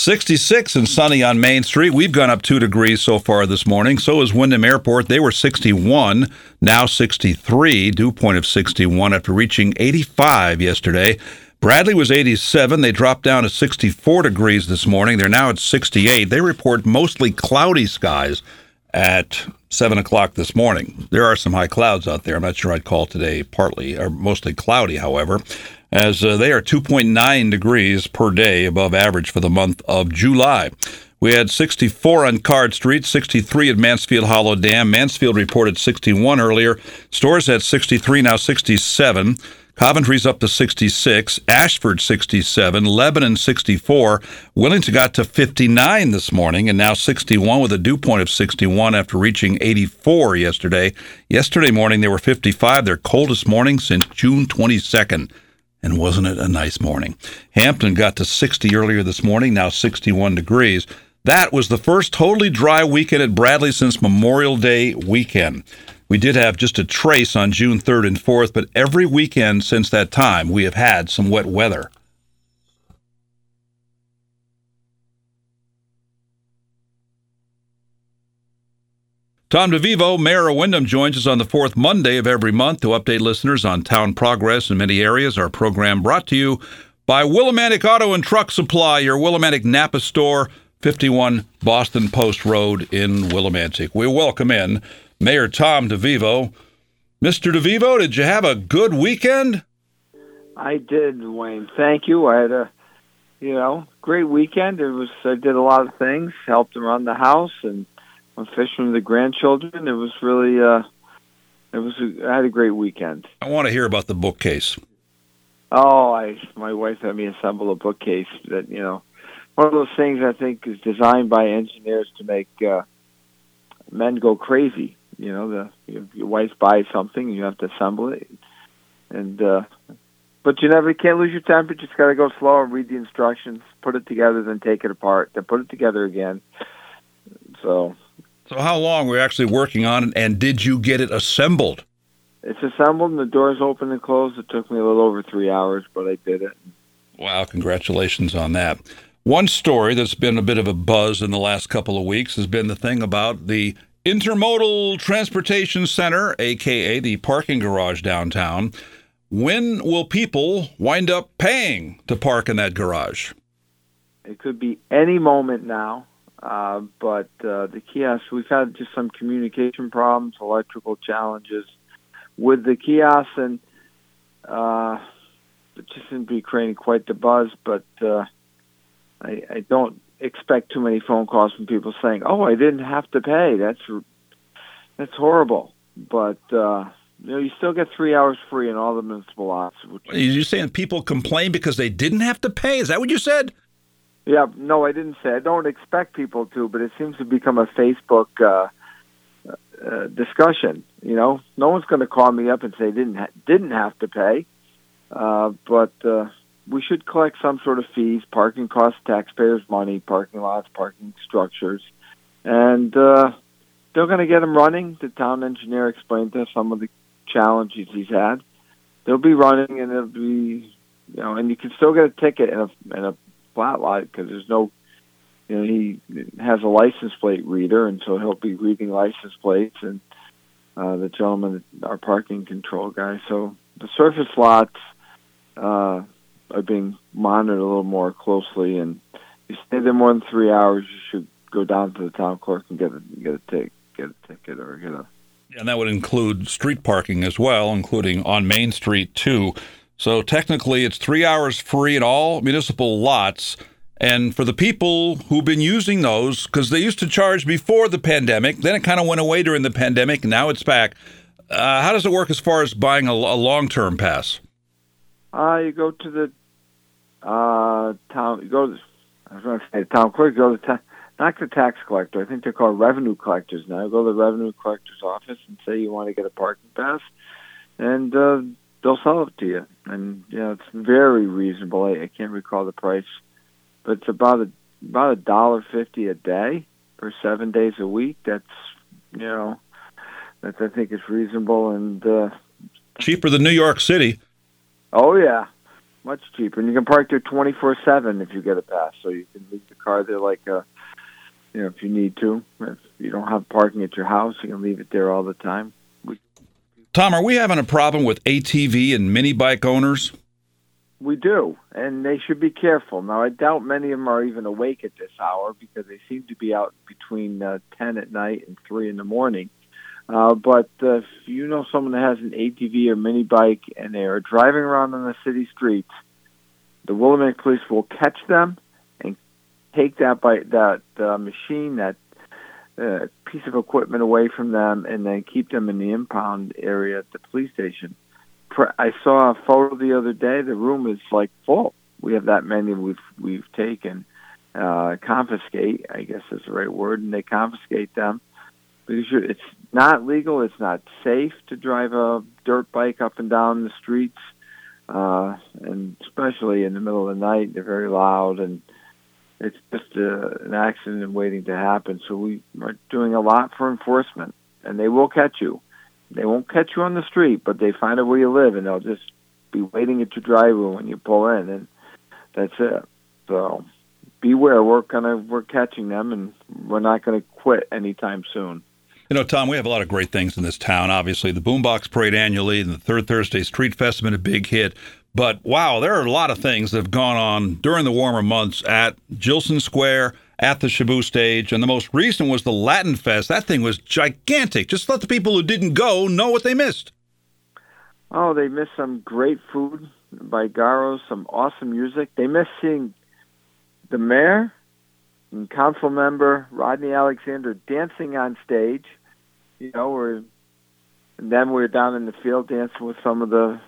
66 and sunny on Main Street. We've gone up two degrees so far this morning. So is Windham Airport. They were 61, now 63, dew point of 61 after reaching 85 yesterday. Bradley was 87. They dropped down to 64 degrees this morning. They're now at 68. They report mostly cloudy skies at 7 o'clock this morning. There are some high clouds out there. I'm not sure I'd call today partly or mostly cloudy, however as uh, they are 2.9 degrees per day above average for the month of July. We had 64 on Card Street, 63 at Mansfield Hollow Dam. Mansfield reported 61 earlier. Storrs at 63, now 67. Coventry's up to 66, Ashford 67, Lebanon 64. Willington got to 59 this morning and now 61 with a dew point of 61 after reaching 84 yesterday. Yesterday morning they were 55, their coldest morning since June 22nd. And wasn't it a nice morning? Hampton got to 60 earlier this morning, now 61 degrees. That was the first totally dry weekend at Bradley since Memorial Day weekend. We did have just a trace on June 3rd and 4th, but every weekend since that time, we have had some wet weather. Tom DeVivo, Mayor of Windham, joins us on the fourth Monday of every month to update listeners on town progress in many areas. Our program brought to you by Willimantic Auto and Truck Supply, your Willimantic Napa store, 51 Boston Post Road in Willimantic. We welcome in Mayor Tom DeVivo. Mr. DeVivo, did you have a good weekend? I did, Wayne. Thank you. I had a, you know, great weekend. It was I did a lot of things, helped around the house, and went fishing with the grandchildren. It was really, uh, it was. A, I had a great weekend. I want to hear about the bookcase. Oh, I my wife had me assemble a bookcase that you know, one of those things I think is designed by engineers to make uh, men go crazy. You know, the your, your wife buys something, you have to assemble it, and uh, but you never can't lose your temper. Just got to go slow and read the instructions, put it together, then take it apart, then put it together again. So so, how long were you actually working on it, and did you get it assembled? It's assembled, and the doors open and closed. It took me a little over three hours, but I did it. Wow, congratulations on that. One story that's been a bit of a buzz in the last couple of weeks has been the thing about the Intermodal Transportation Center, aka the parking garage downtown. When will people wind up paying to park in that garage? It could be any moment now. Uh, but uh, the kiosk, we've had just some communication problems, electrical challenges with the kiosk, and uh, it just to be creating quite the buzz. But uh, I, I don't expect too many phone calls from people saying, "Oh, I didn't have to pay." That's that's horrible. But uh, you know, you still get three hours free in all the municipal lots. Which Are you saying people complain because they didn't have to pay? Is that what you said? Yeah, no, I didn't say. I don't expect people to, but it seems to become a Facebook uh, uh, discussion. You know, no one's going to call me up and say didn't ha- didn't have to pay, uh, but uh, we should collect some sort of fees. Parking costs taxpayers money. Parking lots, parking structures, and uh, they're going to get them running. The town engineer explained to us some of the challenges he's had. They'll be running, and it'll be you know, and you can still get a ticket in a in a flat lot because there's no, you know, he has a license plate reader, and so he'll be reading license plates and uh, the gentleman, our parking control guy. So the surface lots uh, are being monitored a little more closely, and if you stay there more than three hours, you should go down to the town clerk and get a get a ticket, get a ticket, or get a. And that would include street parking as well, including on Main Street too. So technically, it's three hours free in all municipal lots. And for the people who've been using those, because they used to charge before the pandemic, then it kind of went away during the pandemic, and now it's back. Uh, how does it work as far as buying a, a long term pass? Uh, you go to the uh, town, you go to, I was going to say town clerk, go to ta- not the tax collector. I think they're called revenue collectors now. Go to the revenue collector's office and say you want to get a parking pass, and uh, they'll sell it to you. And you know, it's very reasonable. I, I can't recall the price, but it's about a about a dollar fifty a day for seven days a week. That's you know, that I think is reasonable and uh, cheaper than New York City. Oh yeah, much cheaper, and you can park there twenty four seven if you get a pass. So you can leave the car there like a, you know, if you need to. If you don't have parking at your house, you can leave it there all the time. Tom, are we having a problem with ATV and mini bike owners? We do, and they should be careful. Now, I doubt many of them are even awake at this hour because they seem to be out between uh, 10 at night and 3 in the morning. Uh, but uh, if you know someone that has an ATV or mini bike and they are driving around on the city streets, the Willimantic Police will catch them and take that bike, that uh, machine, that uh, piece of equipment away from them, and then keep them in the impound area at the police station. I saw a photo the other day. The room is like full. We have that many we've we've taken. Uh, confiscate, I guess is the right word, and they confiscate them because it's not legal. It's not safe to drive a dirt bike up and down the streets, uh, and especially in the middle of the night. They're very loud, and it's just a, uh, an accident waiting to happen. So we are doing a lot for enforcement, and they will catch you. They won't catch you on the street, but they find out where you live, and they'll just be waiting at your driveway when you pull in, and that's it. So beware. We're gonna we're catching them, and we're not gonna quit anytime soon. You know, Tom, we have a lot of great things in this town. Obviously, the Boombox Parade annually and the Third Thursday Street Fest have been a big hit. But wow, there are a lot of things that have gone on during the warmer months at Jillson Square, at the Shaboo stage, and the most recent was the Latin Fest. That thing was gigantic. Just let the people who didn't go know what they missed. Oh, they missed some great food by Garos, some awesome music. They missed seeing the mayor and council member Rodney Alexander dancing on stage. You know, we're and then we were down in the field dancing with some of the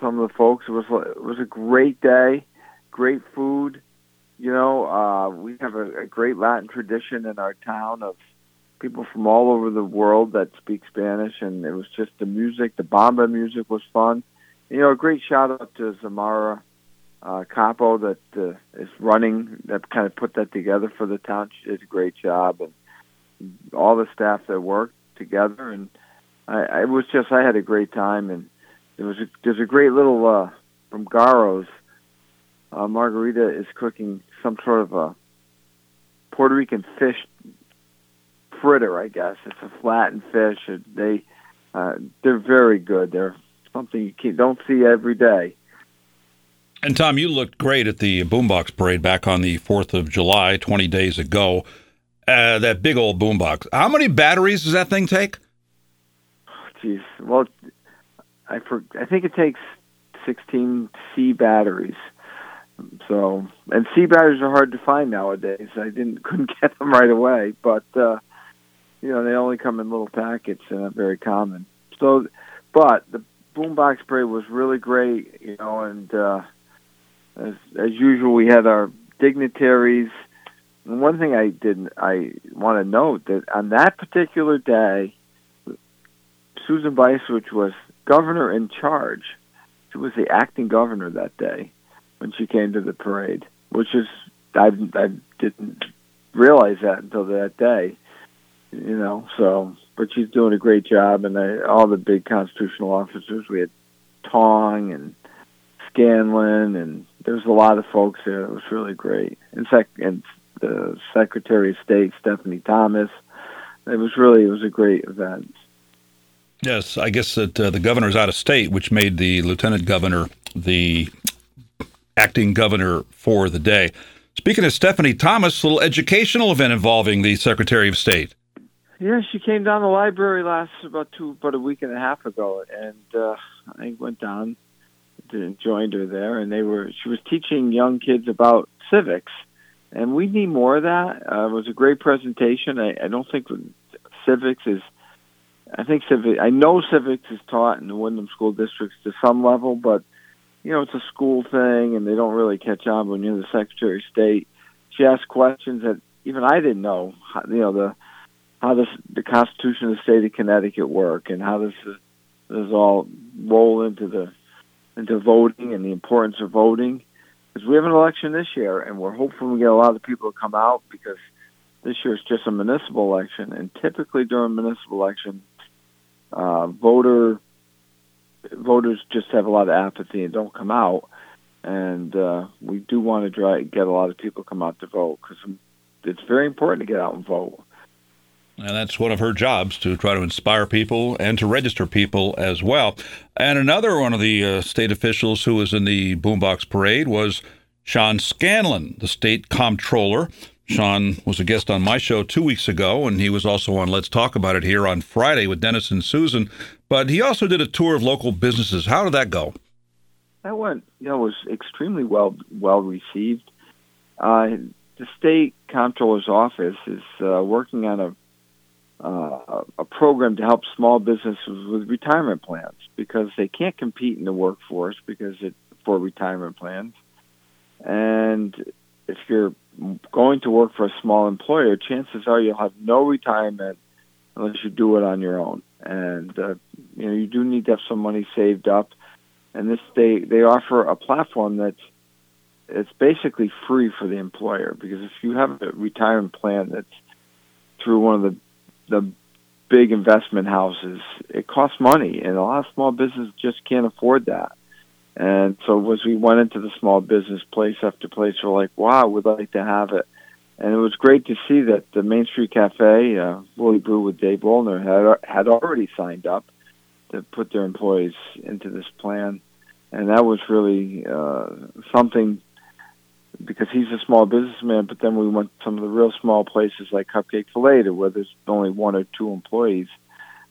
some of the folks. It was it was a great day, great food you know, uh, we have a, a great Latin tradition in our town of people from all over the world that speak Spanish, and it was just the music, the bomba music was fun. You know, a great shout out to Zamara uh, Capo that uh, is running, that kind of put that together for the town. She did a great job, and all the staff that worked together. And I, I was just, I had a great time, and there was a, there's a great little uh, from Garos uh, Margarita is cooking some sort of a Puerto Rican fish fritter, I guess. It's a flattened fish. and They uh, they're very good. They're something you can't, don't see every day. And Tom, you looked great at the boombox parade back on the Fourth of July, twenty days ago. Uh, that big old boombox. How many batteries does that thing take? Jeez, well, I for, I think it takes sixteen C batteries. So, and C batteries are hard to find nowadays. I didn't couldn't get them right away, but uh, you know they only come in little packets and are very common. So, but the boombox parade was really great, you know, and uh, as as usual, we had our dignitaries. One thing I didn't, I want to note that on that particular day, Susan which was governor in charge. She was the acting governor that day when she came to the parade, which is I, I didn't realize that until that day, you know. So, but she's doing a great job, and I, all the big constitutional officers. We had Tong and Scanlon, and there was a lot of folks there. It was really great. And sec and the Secretary of State Stephanie Thomas. It was really it was a great event. Yes, I guess that uh, the governor's out of state, which made the lieutenant governor the acting governor for the day. Speaking of Stephanie Thomas, a little educational event involving the Secretary of State. Yeah, she came down the library last about two about a week and a half ago, and uh, I went down and joined her there, and they were she was teaching young kids about civics, and we need more of that. Uh, it was a great presentation. I, I don't think civics is. I think civic. I know civics is taught in the Windham school districts to some level, but you know, it's a school thing and they don't really catch on when you're the Secretary of State. She asked questions that even I didn't know, you know, the how does the Constitution of the state of Connecticut work and how does this all roll into the into voting and the importance of voting. Because we have an election this year and we're hoping we get a lot of people to come out because this year is just a municipal election and typically during municipal election uh, voter voters just have a lot of apathy and don't come out. and uh, we do want to try get a lot of people come out to vote because it's very important to get out and vote. And that's one of her jobs to try to inspire people and to register people as well. And another one of the uh, state officials who was in the boombox parade was Sean Scanlon, the state comptroller. Sean was a guest on my show two weeks ago, and he was also on Let's Talk About It here on Friday with Dennis and Susan. But he also did a tour of local businesses. How did that go? That went, you know, was extremely well well received. Uh, the state comptroller's office is uh, working on a uh, a program to help small businesses with retirement plans because they can't compete in the workforce because it for retirement plans. And if you're going to work for a small employer, chances are you'll have no retirement unless you do it on your own. And uh, you know you do need to have some money saved up. And this they they offer a platform that's it's basically free for the employer because if you have a retirement plan that's through one of the the big investment houses, it costs money, and a lot of small businesses just can't afford that. And so as we went into the small business place after place, we're like, wow, we'd like to have it. And it was great to see that the Main Street Cafe, uh, Woolly Brew with Dave Wollner, had had already signed up to put their employees into this plan, and that was really uh, something because he's a small businessman. But then we went to some of the real small places like Cupcake Filet, where there's only one or two employees,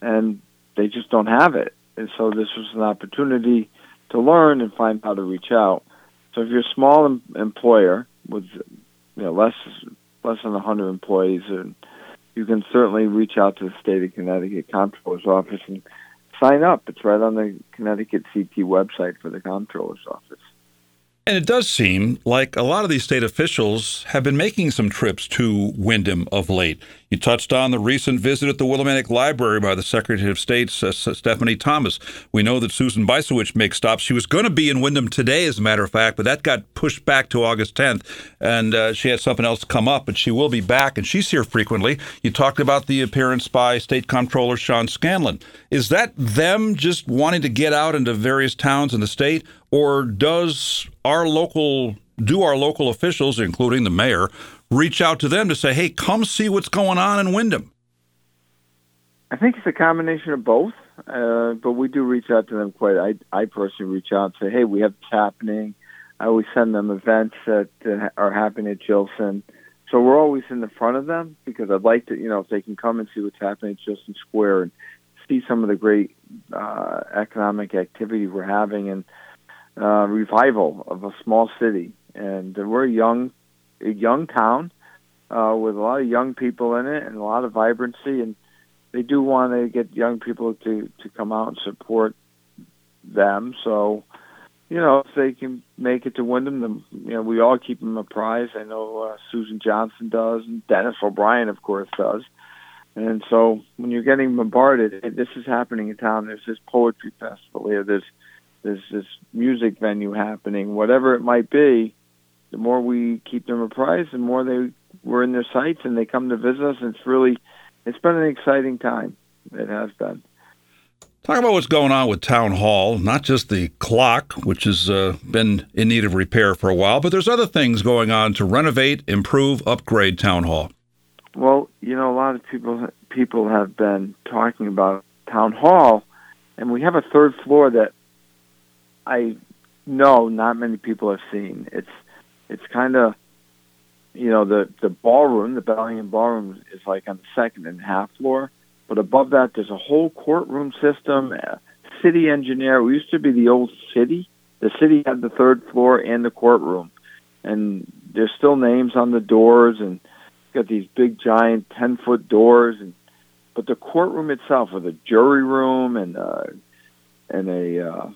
and they just don't have it. And so this was an opportunity to learn and find how to reach out. So if you're a small em- employer with you know less less than 100 employees, and you can certainly reach out to the state of Connecticut comptroller's office and sign up. It's right on the Connecticut CT website for the comptroller's office. And it does seem like a lot of these state officials have been making some trips to Windham of late. You touched on the recent visit at the Willimantic Library by the Secretary of State, uh, Stephanie Thomas. We know that Susan Bysiewicz makes stops. She was going to be in Windham today, as a matter of fact, but that got pushed back to August 10th, and uh, she had something else come up, but she will be back, and she's here frequently. You talked about the appearance by State Comptroller Sean Scanlon. Is that them just wanting to get out into various towns in the state, or does our local do our local officials, including the mayor, reach out to them to say, "Hey, come see what's going on in Windham"? I think it's a combination of both, uh, but we do reach out to them quite. I I personally reach out and say, "Hey, we have this happening." I always send them events that uh, are happening at Jillson. So we're always in the front of them because I'd like to, you know, if they can come and see what's happening at Jillson Square and see some of the great uh, economic activity we're having and uh, revival of a small city, and we're a young, a young town uh, with a lot of young people in it and a lot of vibrancy, and they do want to get young people to to come out and support them. So, you know, if they can make it to Windham, then you know we all keep them apprised. I know uh, Susan Johnson does, and Dennis O'Brien, of course, does. And so when you're getting bombarded, this is happening in town. There's this poetry festival here. There's there's this music venue happening, whatever it might be, the more we keep them apprised, the more they we're in their sights and they come to visit us. And it's really, it's been an exciting time. It has been. Talk about what's going on with Town Hall, not just the clock, which has uh, been in need of repair for a while, but there's other things going on to renovate, improve, upgrade Town Hall. Well, you know, a lot of people people have been talking about Town Hall, and we have a third floor that I know not many people have seen. It's it's kind of you know the the ballroom, the Bellingham ballroom is like on the second and half floor, but above that there's a whole courtroom system. city engineer. We used to be the old city. The city had the third floor and the courtroom, and there's still names on the doors, and got these big giant ten foot doors, and but the courtroom itself, with a jury room and uh, and a uh,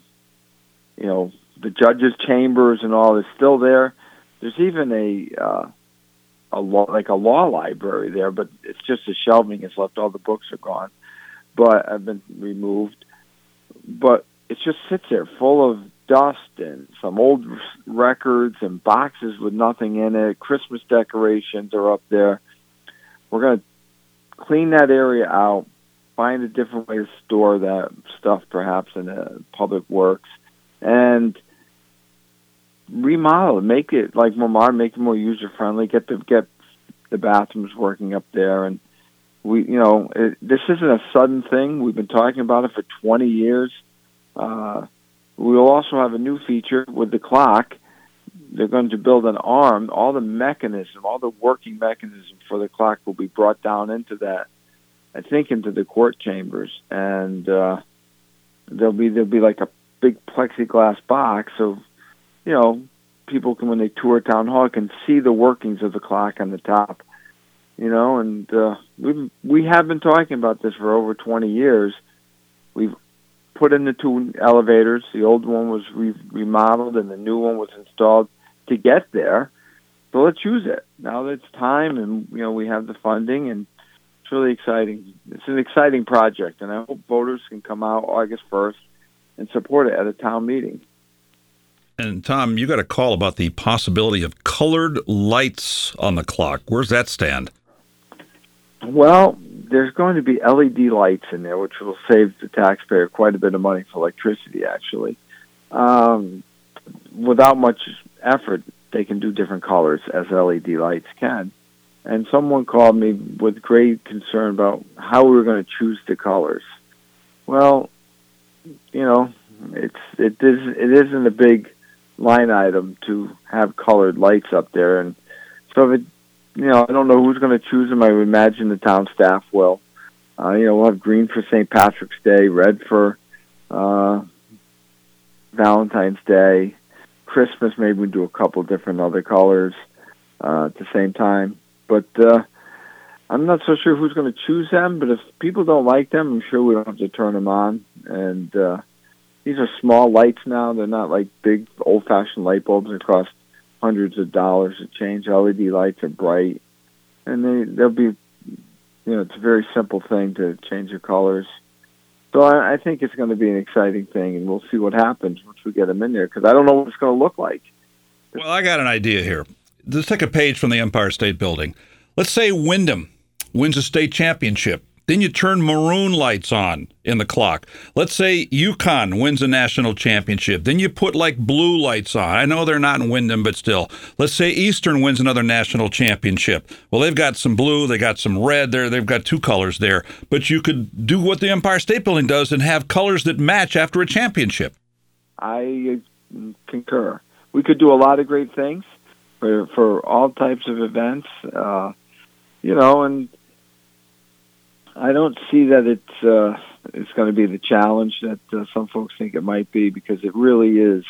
you know the judges' chambers and all is still there. There's even a uh, a law like a law library there, but it's just the shelving is left. All the books are gone, but have been removed. But it just sits there full of dust and some old records and boxes with nothing in it. Christmas decorations are up there. We're going to clean that area out, find a different way to store that stuff, perhaps in a public works and remodel it, make it like modern, make it more user friendly, get the get the bathrooms working up there, and we, you know, it, this isn't a sudden thing. We've been talking about it for 20 years. Uh, we'll also have a new feature with the clock. They're going to build an arm. All the mechanism, all the working mechanism for the clock will be brought down into that. I think into the court chambers, and uh, there'll be there'll be like a big plexiglass box of, you know, people can when they tour town hall can see the workings of the clock on the top you know, and uh, we we have been talking about this for over 20 years. We've put in the two elevators. The old one was re- remodeled, and the new one was installed to get there. So let's use it now. That it's time, and you know we have the funding, and it's really exciting. It's an exciting project, and I hope voters can come out August 1st and support it at a town meeting. And Tom, you got a call about the possibility of colored lights on the clock. Where's that stand? Well, there's going to be LED lights in there, which will save the taxpayer quite a bit of money for electricity, actually. Um, without much effort, they can do different colors as LED lights can. And someone called me with great concern about how we were going to choose the colors. Well, you know, it's it is it isn't a big line item to have colored lights up there, and so if it you know, I don't know who's going to choose them. I would imagine the town staff will. Uh, you know, we'll have green for St. Patrick's Day, red for uh, Valentine's Day, Christmas. Maybe we do a couple different other colors uh, at the same time. But uh, I'm not so sure who's going to choose them. But if people don't like them, I'm sure we don't have to turn them on. And uh, these are small lights now; they're not like big old-fashioned light bulbs that cost hundreds of dollars to change. LED lights are bright, and they they'll be, you know, it's a very simple thing to change the colors. So I, I think it's going to be an exciting thing, and we'll see what happens once we get them in there because I don't know what it's going to look like. Well, I got an idea here. Let's take a page from the Empire State Building. Let's say Windham wins a state championship. Then you turn maroon lights on in the clock. Let's say UConn wins a national championship. Then you put like blue lights on. I know they're not in Windham, but still. Let's say Eastern wins another national championship. Well, they've got some blue, they got some red there. They've got two colors there. But you could do what the Empire State Building does and have colors that match after a championship. I concur. We could do a lot of great things for for all types of events. Uh, you know, and I don't see that it's uh, it's going to be the challenge that uh, some folks think it might be because it really is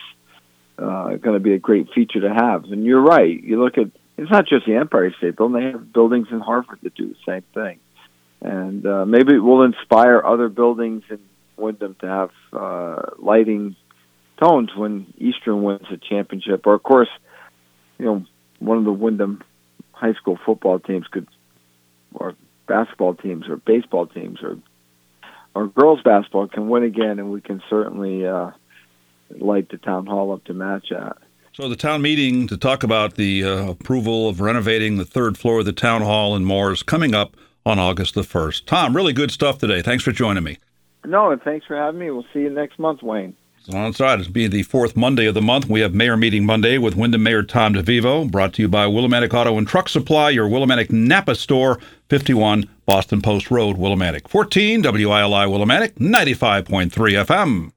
uh, going to be a great feature to have. And you're right. You look at it's not just the Empire State Building; they have buildings in Hartford that do the same thing. And uh, maybe it will inspire other buildings in Windham to have uh, lighting tones when Eastern wins a championship. Or, of course, you know, one of the Windham high school football teams could, or basketball teams or baseball teams or or girls basketball can win again, and we can certainly uh, light the town hall up to match that. So the town meeting to talk about the uh, approval of renovating the third floor of the town hall and more is coming up on August the first. Tom, really good stuff today. Thanks for joining me. No, and thanks for having me. We'll see you next month, Wayne. Alongside, it's being the fourth Monday of the month. We have Mayor Meeting Monday with Windham Mayor Tom DeVivo, brought to you by Willimantic Auto and Truck Supply, your Willimantic Napa store, 51 Boston Post Road, Willimantic. 14 WILI Willimantic, 95.3 FM.